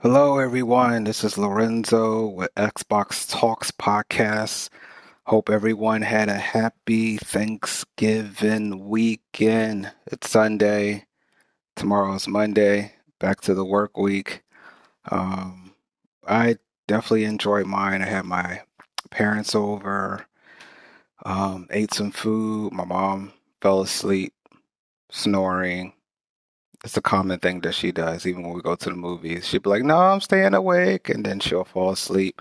Hello, everyone. This is Lorenzo with Xbox Talks Podcast. Hope everyone had a happy Thanksgiving weekend. It's Sunday. Tomorrow's Monday. Back to the work week. Um, I definitely enjoyed mine. I had my parents over, um, ate some food. My mom fell asleep, snoring it's a common thing that she does, even when we go to the movies. She'd be like, No, I'm staying awake. And then she'll fall asleep,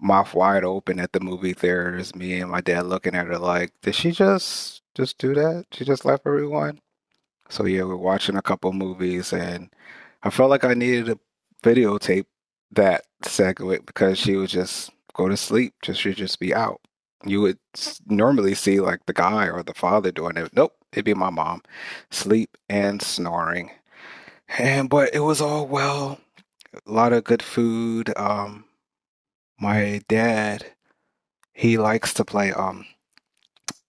mouth wide open at the movie theaters. Me and my dad looking at her like, Did she just just do that? She just left everyone? So yeah, we're watching a couple movies and I felt like I needed to videotape that segment because she would just go to sleep. Just she'd just be out. You would normally see like the guy or the father doing it. Nope it'd be my mom, sleep and snoring. And but it was all well, a lot of good food. Um, my dad, he likes to play um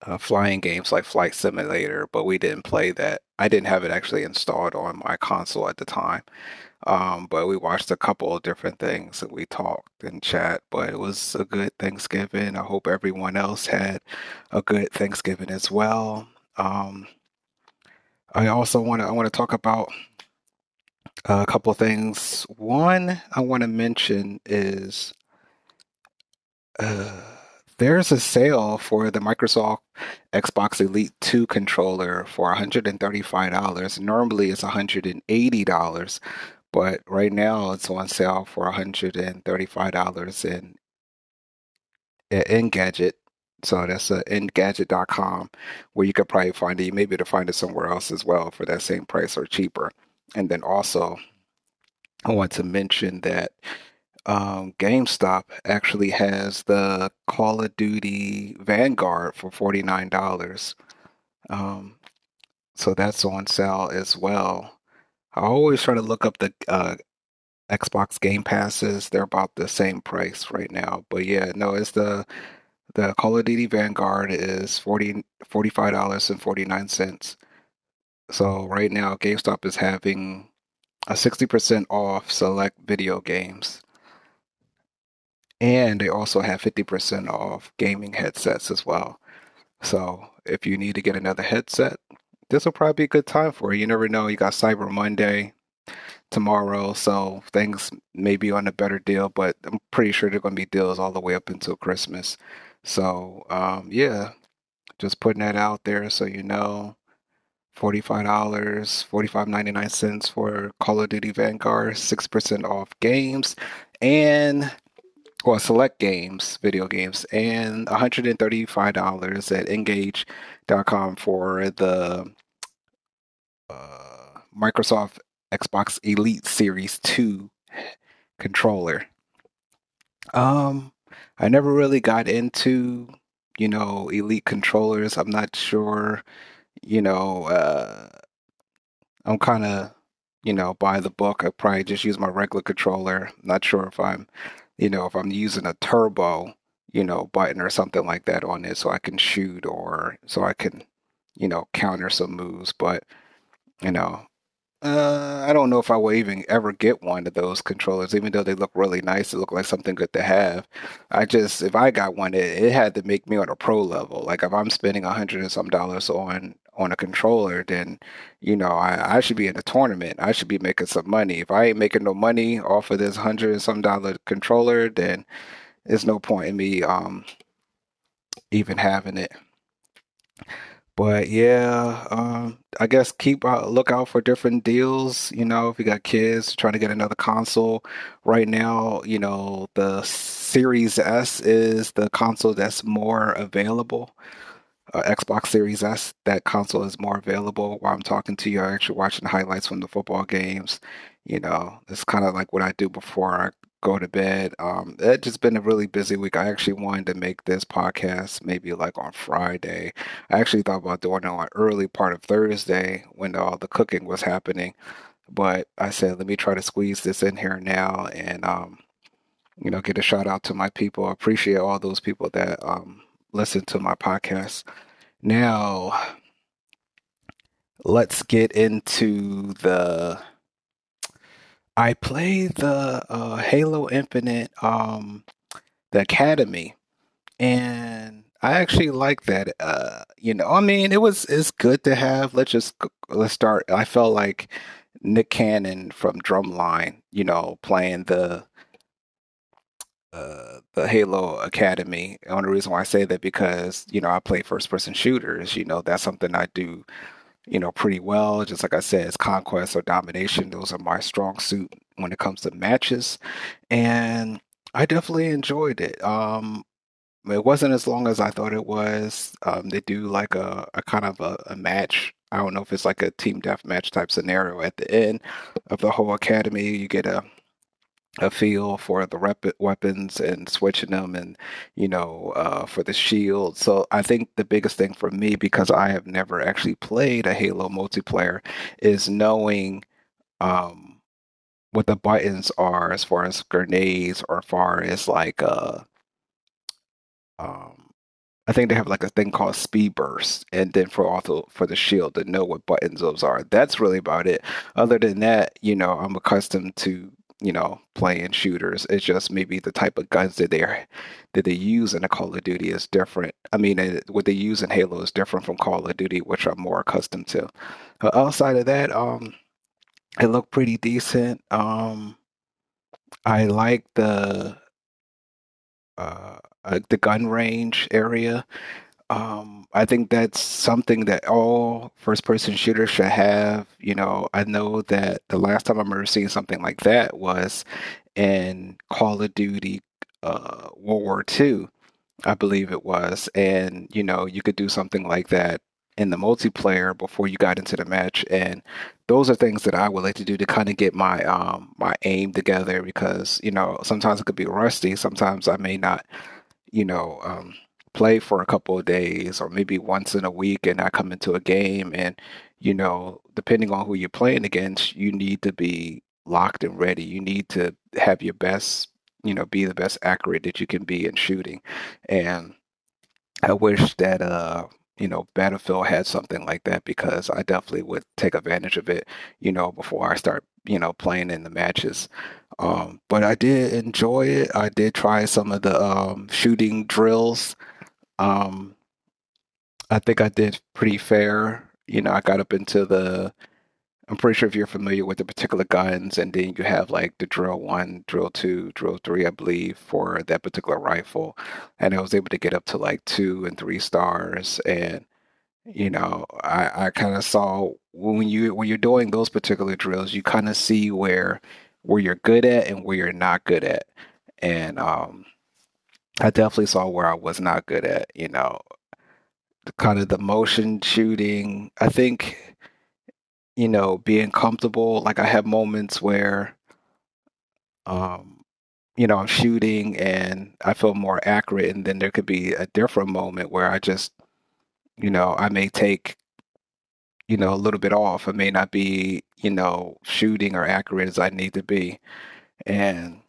uh, flying games like Flight Simulator, but we didn't play that. I didn't have it actually installed on my console at the time. Um, but we watched a couple of different things and we talked and chat. But it was a good Thanksgiving. I hope everyone else had a good Thanksgiving as well. Um, I also want to I want to talk about a couple of things. One I want to mention is uh, there's a sale for the Microsoft Xbox Elite 2 controller for $135. Normally it's $180, but right now it's on sale for $135 in Engadget. So that's engadget.com where you could probably find it. You may be able to find it somewhere else as well for that same price or cheaper. And then also, I want to mention that um, GameStop actually has the Call of Duty Vanguard for $49. Um, so that's on sale as well. I always try to look up the uh, Xbox Game Passes. They're about the same price right now. But yeah, no, it's the the Call of Duty Vanguard is 40 $45.49. So right now, GameStop is having a 60% off select video games. And they also have 50% off gaming headsets as well. So if you need to get another headset, this will probably be a good time for you. You never know. You got Cyber Monday tomorrow, so things may be on a better deal, but I'm pretty sure they're going to be deals all the way up until Christmas. So, um, yeah, just putting that out there so you know. $45, $45.99 for Call of Duty Vanguard, 6% off games, and well, select games, video games, and $135 at engadget.com for the uh, Microsoft Xbox Elite Series 2 controller. Um, I never really got into, you know, Elite controllers. I'm not sure, you know, uh, I'm kind of, you know, by the book. I probably just use my regular controller. Not sure if I'm, you know, if I'm using a turbo, you know, button or something like that on it so I can shoot or so I can, you know, counter some moves. But, you know, uh, I don't know if I will even ever get one of those controllers, even though they look really nice. It look like something good to have. I just, if I got one, it, it had to make me on a pro level. Like if I'm spending a hundred and some dollars on on a controller, then you know I, I should be in a tournament. I should be making some money. If I ain't making no money off of this hundred and some dollar controller, then there's no point in me um even having it. But yeah, um, I guess keep a look out for different deals. You know, if you got kids trying to get another console, right now, you know, the Series S is the console that's more available. Uh, Xbox Series S, that console is more available. While I'm talking to you, I'm actually watching highlights from the football games. You know, it's kind of like what I do before I go to bed. Um, just been a really busy week. I actually wanted to make this podcast maybe like on Friday. I actually thought about doing it on early part of Thursday when all the cooking was happening, but I said let me try to squeeze this in here now and um, you know get a shout out to my people. I appreciate all those people that um, listen to my podcast. Now, let's get into the I played the uh, Halo Infinite, um, the Academy, and I actually like that. Uh, you know, I mean, it was it's good to have. Let's just let's start. I felt like Nick Cannon from Drumline, you know, playing the uh, the Halo Academy. The only reason why I say that because you know I play first person shooters. You know, that's something I do you know, pretty well. Just like I said, it's conquest or domination. Those are my strong suit when it comes to matches. And I definitely enjoyed it. Um, it wasn't as long as I thought it was. Um, they do like a, a kind of a, a match. I don't know if it's like a team death match type scenario at the end of the whole academy. You get a a feel for the rep- weapons and switching them and you know uh, for the shield so i think the biggest thing for me because i have never actually played a halo multiplayer is knowing um, what the buttons are as far as grenades or far as like uh um I think they have like a thing called speed burst, and then for also for the shield to know what buttons those are. That's really about it. Other than that, you know, I'm accustomed to you know playing shooters. It's just maybe the type of guns that they are that they use in a Call of Duty is different. I mean, it, what they use in Halo is different from Call of Duty, which I'm more accustomed to. But outside of that, um, it looked pretty decent. Um, I like the uh, uh the gun range area. Um, I think that's something that all first person shooters should have. You know, I know that the last time I remember seeing something like that was in Call of Duty uh, World War II, I believe it was. And, you know, you could do something like that in the multiplayer before you got into the match. And those are things that I would like to do to kind of get my um my aim together because, you know, sometimes it could be rusty, sometimes I may not you know, um, play for a couple of days or maybe once in a week and I come into a game and, you know, depending on who you're playing against, you need to be locked and ready. You need to have your best, you know, be the best accurate that you can be in shooting. And I wish that uh you know Battlefield had something like that because I definitely would take advantage of it, you know, before I start, you know, playing in the matches. Um, but I did enjoy it. I did try some of the um, shooting drills. Um, I think I did pretty fair. You know, I got up into the I'm pretty sure if you're familiar with the particular guns, and then you have like the drill one, drill two, drill three, I believe, for that particular rifle. And I was able to get up to like two and three stars. And, you know, I, I kind of saw when you when you're doing those particular drills, you kind of see where where you're good at and where you're not good at. And um I definitely saw where I was not good at, you know, kind of the motion shooting. I think you know, being comfortable. Like I have moments where, um, you know, I'm shooting and I feel more accurate, and then there could be a different moment where I just, you know, I may take, you know, a little bit off. I may not be, you know, shooting or accurate as I need to be, and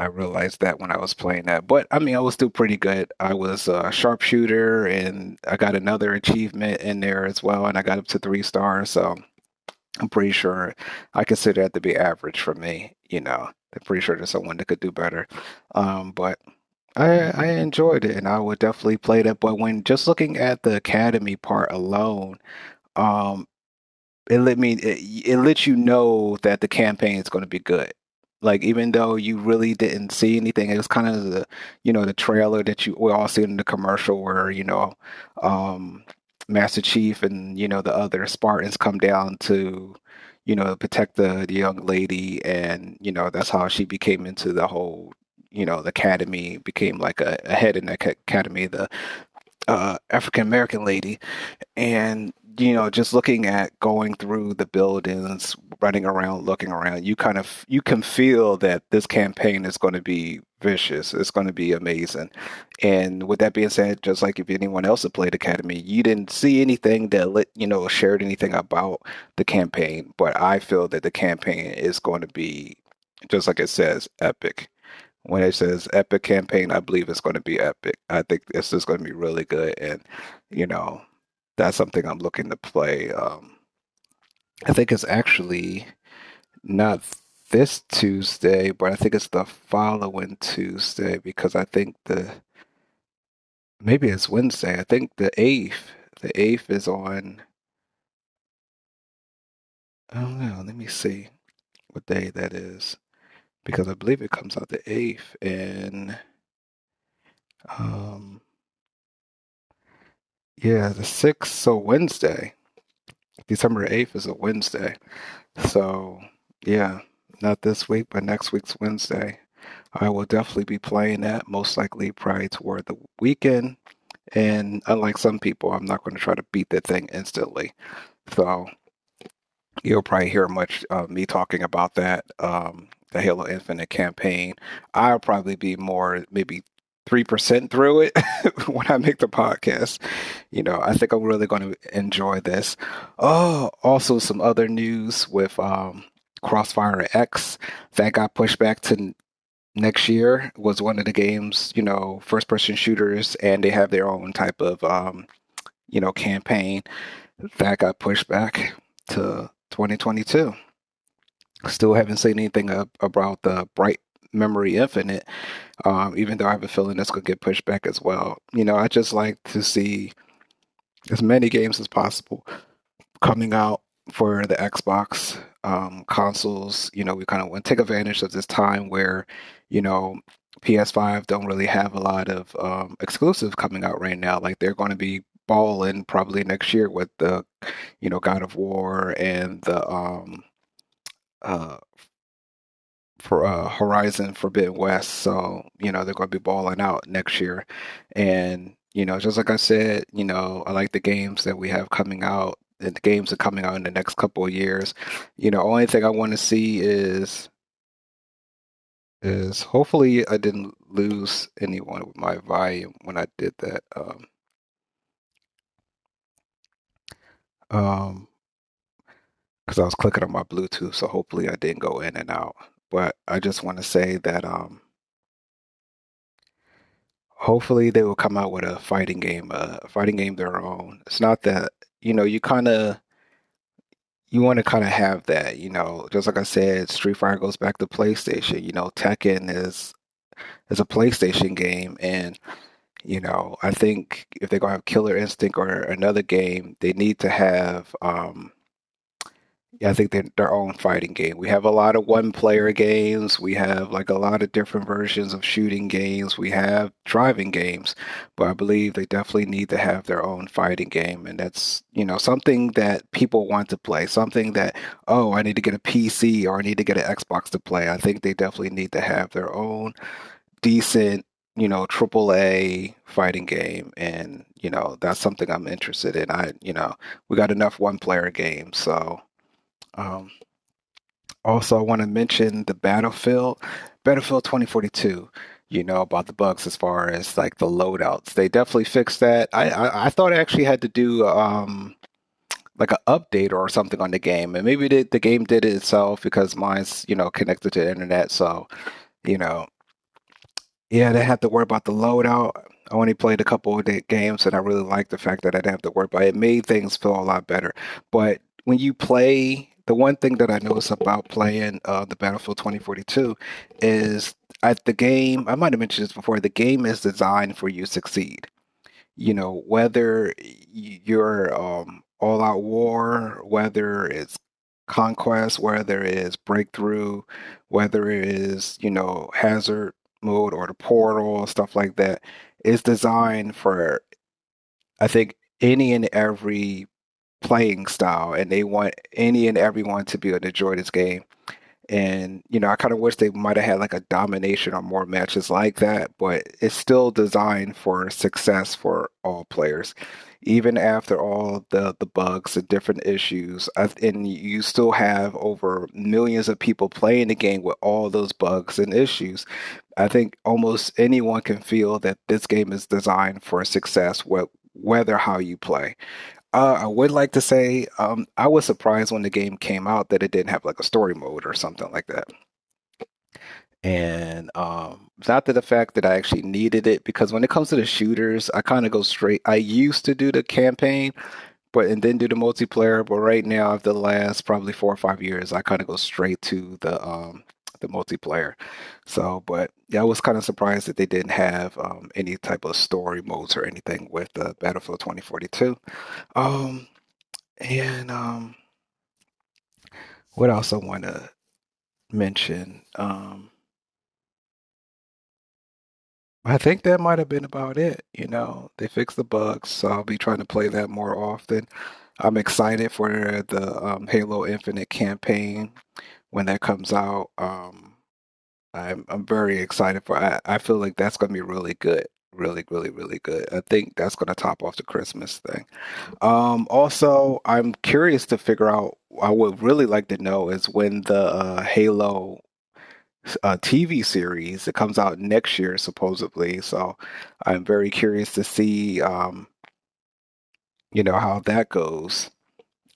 I realized that when I was playing that. But I mean, I was still pretty good. I was a sharpshooter, and I got another achievement in there as well, and I got up to three stars. So I'm pretty sure I consider that to be average for me. You know, I'm pretty sure there's someone that could do better. Um, but I I enjoyed it, and I would definitely play that. But when just looking at the academy part alone, um, it let me it, it lets you know that the campaign is going to be good. Like even though you really didn't see anything, it was kind of the you know the trailer that you we all see in the commercial where you know um, Master Chief and you know the other Spartans come down to you know protect the, the young lady, and you know that's how she became into the whole you know the academy became like a, a head in the academy the uh, African American lady, and you know, just looking at going through the buildings, running around, looking around, you kind of you can feel that this campaign is going to be vicious. It's going to be amazing. And with that being said, just like if anyone else had played Academy, you didn't see anything that let you know shared anything about the campaign, but I feel that the campaign is going to be just like it says, epic when it says epic campaign, I believe it's going to be epic. I think this is going to be really good, and you know, that's something I'm looking to play. Um, I think it's actually not this Tuesday, but I think it's the following Tuesday because I think the maybe it's Wednesday. I think the eighth. The eighth is on. I don't know. Let me see what day that is because I believe it comes out the eighth and um yeah the sixth. So Wednesday, December eighth is a Wednesday. So yeah, not this week, but next week's Wednesday. I will definitely be playing that, most likely probably toward the weekend. And unlike some people, I'm not going to try to beat the thing instantly. So you'll probably hear much uh, me talking about that, um, the Halo Infinite campaign. I'll probably be more maybe three percent through it when I make the podcast. You know, I think I'm really going to enjoy this. Oh, also some other news with um, Crossfire X that got pushed back to next year was one of the games, you know, first person shooters, and they have their own type of, um, you know, campaign that got pushed back to 2022. Still haven't seen anything about the Bright Memory Infinite, um, even though I have a feeling that's going to get pushed back as well. You know, I just like to see as many games as possible coming out for the Xbox um, consoles. You know, we kind of want to take advantage of this time where, you know, PS5 don't really have a lot of um, exclusives coming out right now. Like they're going to be balling probably next year with the, you know, God of War and the um, uh, for uh, Horizon Forbidden West. So you know they're going to be balling out next year, and you know just like I said, you know I like the games that we have coming out and the games are coming out in the next couple of years. You know, only thing I want to see is is hopefully I didn't lose anyone with my volume when I did that. Um, um, because I was clicking on my Bluetooth, so hopefully I didn't go in and out. But I just want to say that um, hopefully they will come out with a fighting game, a fighting game their own. It's not that you know you kind of you want to kind of have that, you know. Just like I said, Street Fighter goes back to PlayStation. You know, Tekken is is a PlayStation game, and you know, I think if they're gonna have Killer Instinct or another game, they need to have um, I think they're their own fighting game. We have a lot of one player games. We have like a lot of different versions of shooting games. We have driving games, but I believe they definitely need to have their own fighting game. And that's, you know, something that people want to play, something that, oh, I need to get a PC or I need to get an Xbox to play. I think they definitely need to have their own decent you know, triple A fighting game, and you know that's something I'm interested in. I, you know, we got enough one player games, so um, also, I want to mention the Battlefield, Battlefield 2042. You know about the bugs as far as like the loadouts. They definitely fixed that. I I, I thought I actually had to do um like an update or something on the game, and maybe the, the game did it itself because mine's you know connected to the internet. So you know, yeah, they had to worry about the loadout. I only played a couple of games, and I really liked the fact that I didn't have to worry about it. It made things feel a lot better. But when you play the one thing that I notice about playing uh, the Battlefield 2042 is at the game, I might have mentioned this before, the game is designed for you to succeed. You know, whether you're um, all out war, whether it's conquest, whether it's breakthrough, whether it is, you know, hazard mode or the portal, stuff like that, is designed for, I think, any and every playing style and they want any and everyone to be able to enjoy this game. And, you know, I kind of wish they might have had like a domination or more matches like that, but it's still designed for success for all players. Even after all the, the bugs and different issues, and you still have over millions of people playing the game with all those bugs and issues, I think almost anyone can feel that this game is designed for success, whether how you play. Uh, I would like to say um, I was surprised when the game came out that it didn't have like a story mode or something like that. And um, not to the fact that I actually needed it because when it comes to the shooters, I kind of go straight. I used to do the campaign, but and then do the multiplayer. But right now, after the last probably four or five years, I kind of go straight to the um the multiplayer. So, but yeah, I was kind of surprised that they didn't have um, any type of story modes or anything with the Battlefield 2042. Um, and um, what else I want to mention? Um, I think that might have been about it. You know, they fixed the bugs, so I'll be trying to play that more often. I'm excited for the um, Halo Infinite campaign when that comes out. Um, I'm I'm very excited for. I, I feel like that's to be really good, really, really, really good. I think that's to top off the Christmas thing. Um, also, I'm curious to figure out. I would really like to know is when the uh, Halo uh, TV series it comes out next year supposedly. So I'm very curious to see, um, you know, how that goes.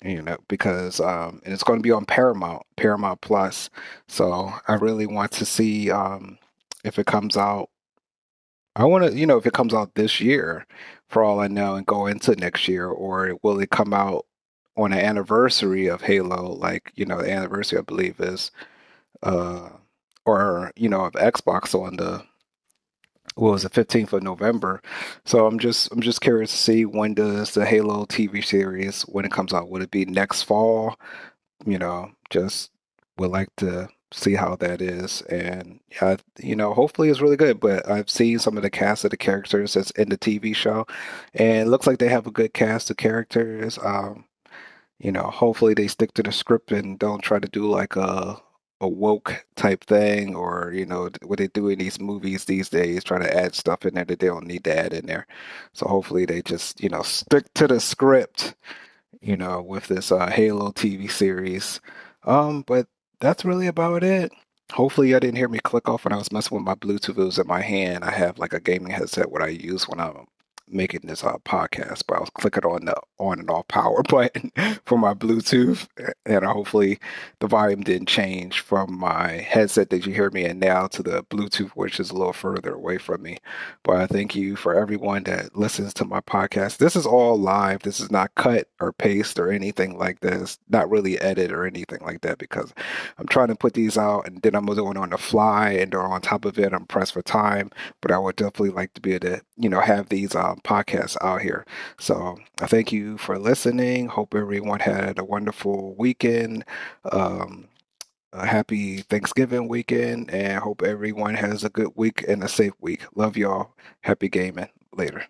You know, because um, and it's going to be on Paramount, Paramount Plus. So I really want to see um, if it comes out. I want to, you know, if it comes out this year, for all I know, and go into next year, or will it come out on an anniversary of Halo? Like, you know, the anniversary I believe is uh or you know of Xbox on the what was the 15th of November. So I'm just I'm just curious to see when does the Halo TV series when it comes out. Would it be next fall? You know, just would like to see how that is and you know, hopefully it's really good. But I've seen some of the cast of the characters that's in the TV show, and it looks like they have a good cast of characters. Um, you know, hopefully they stick to the script and don't try to do like a a woke type thing, or you know what they do in these movies these days, trying to add stuff in there that they don't need to add in there. So hopefully they just you know stick to the script, you know, with this uh, Halo TV series. Um, but that's really about it. Hopefully, I didn't hear me click off when I was messing with my Bluetooth. It was in my hand. I have like a gaming headset, what I use when I'm making this uh, podcast, but I was clicking on the on and off power button for my Bluetooth, and hopefully the volume didn't change from my headset that you hear me in now to the Bluetooth, which is a little further away from me. But I thank you for everyone that listens to my podcast. This is all live. This is not cut or paste or anything like this. Not really edit or anything like that because I'm trying to put these out and then I'm doing on the fly and on top of it I'm pressed for time. But I would definitely like to be able to you know have these. Um, podcasts out here. So I thank you for listening. Hope everyone had a wonderful weekend. Um, a happy Thanksgiving weekend, and hope everyone has a good week and a safe week. Love y'all. Happy gaming. Later.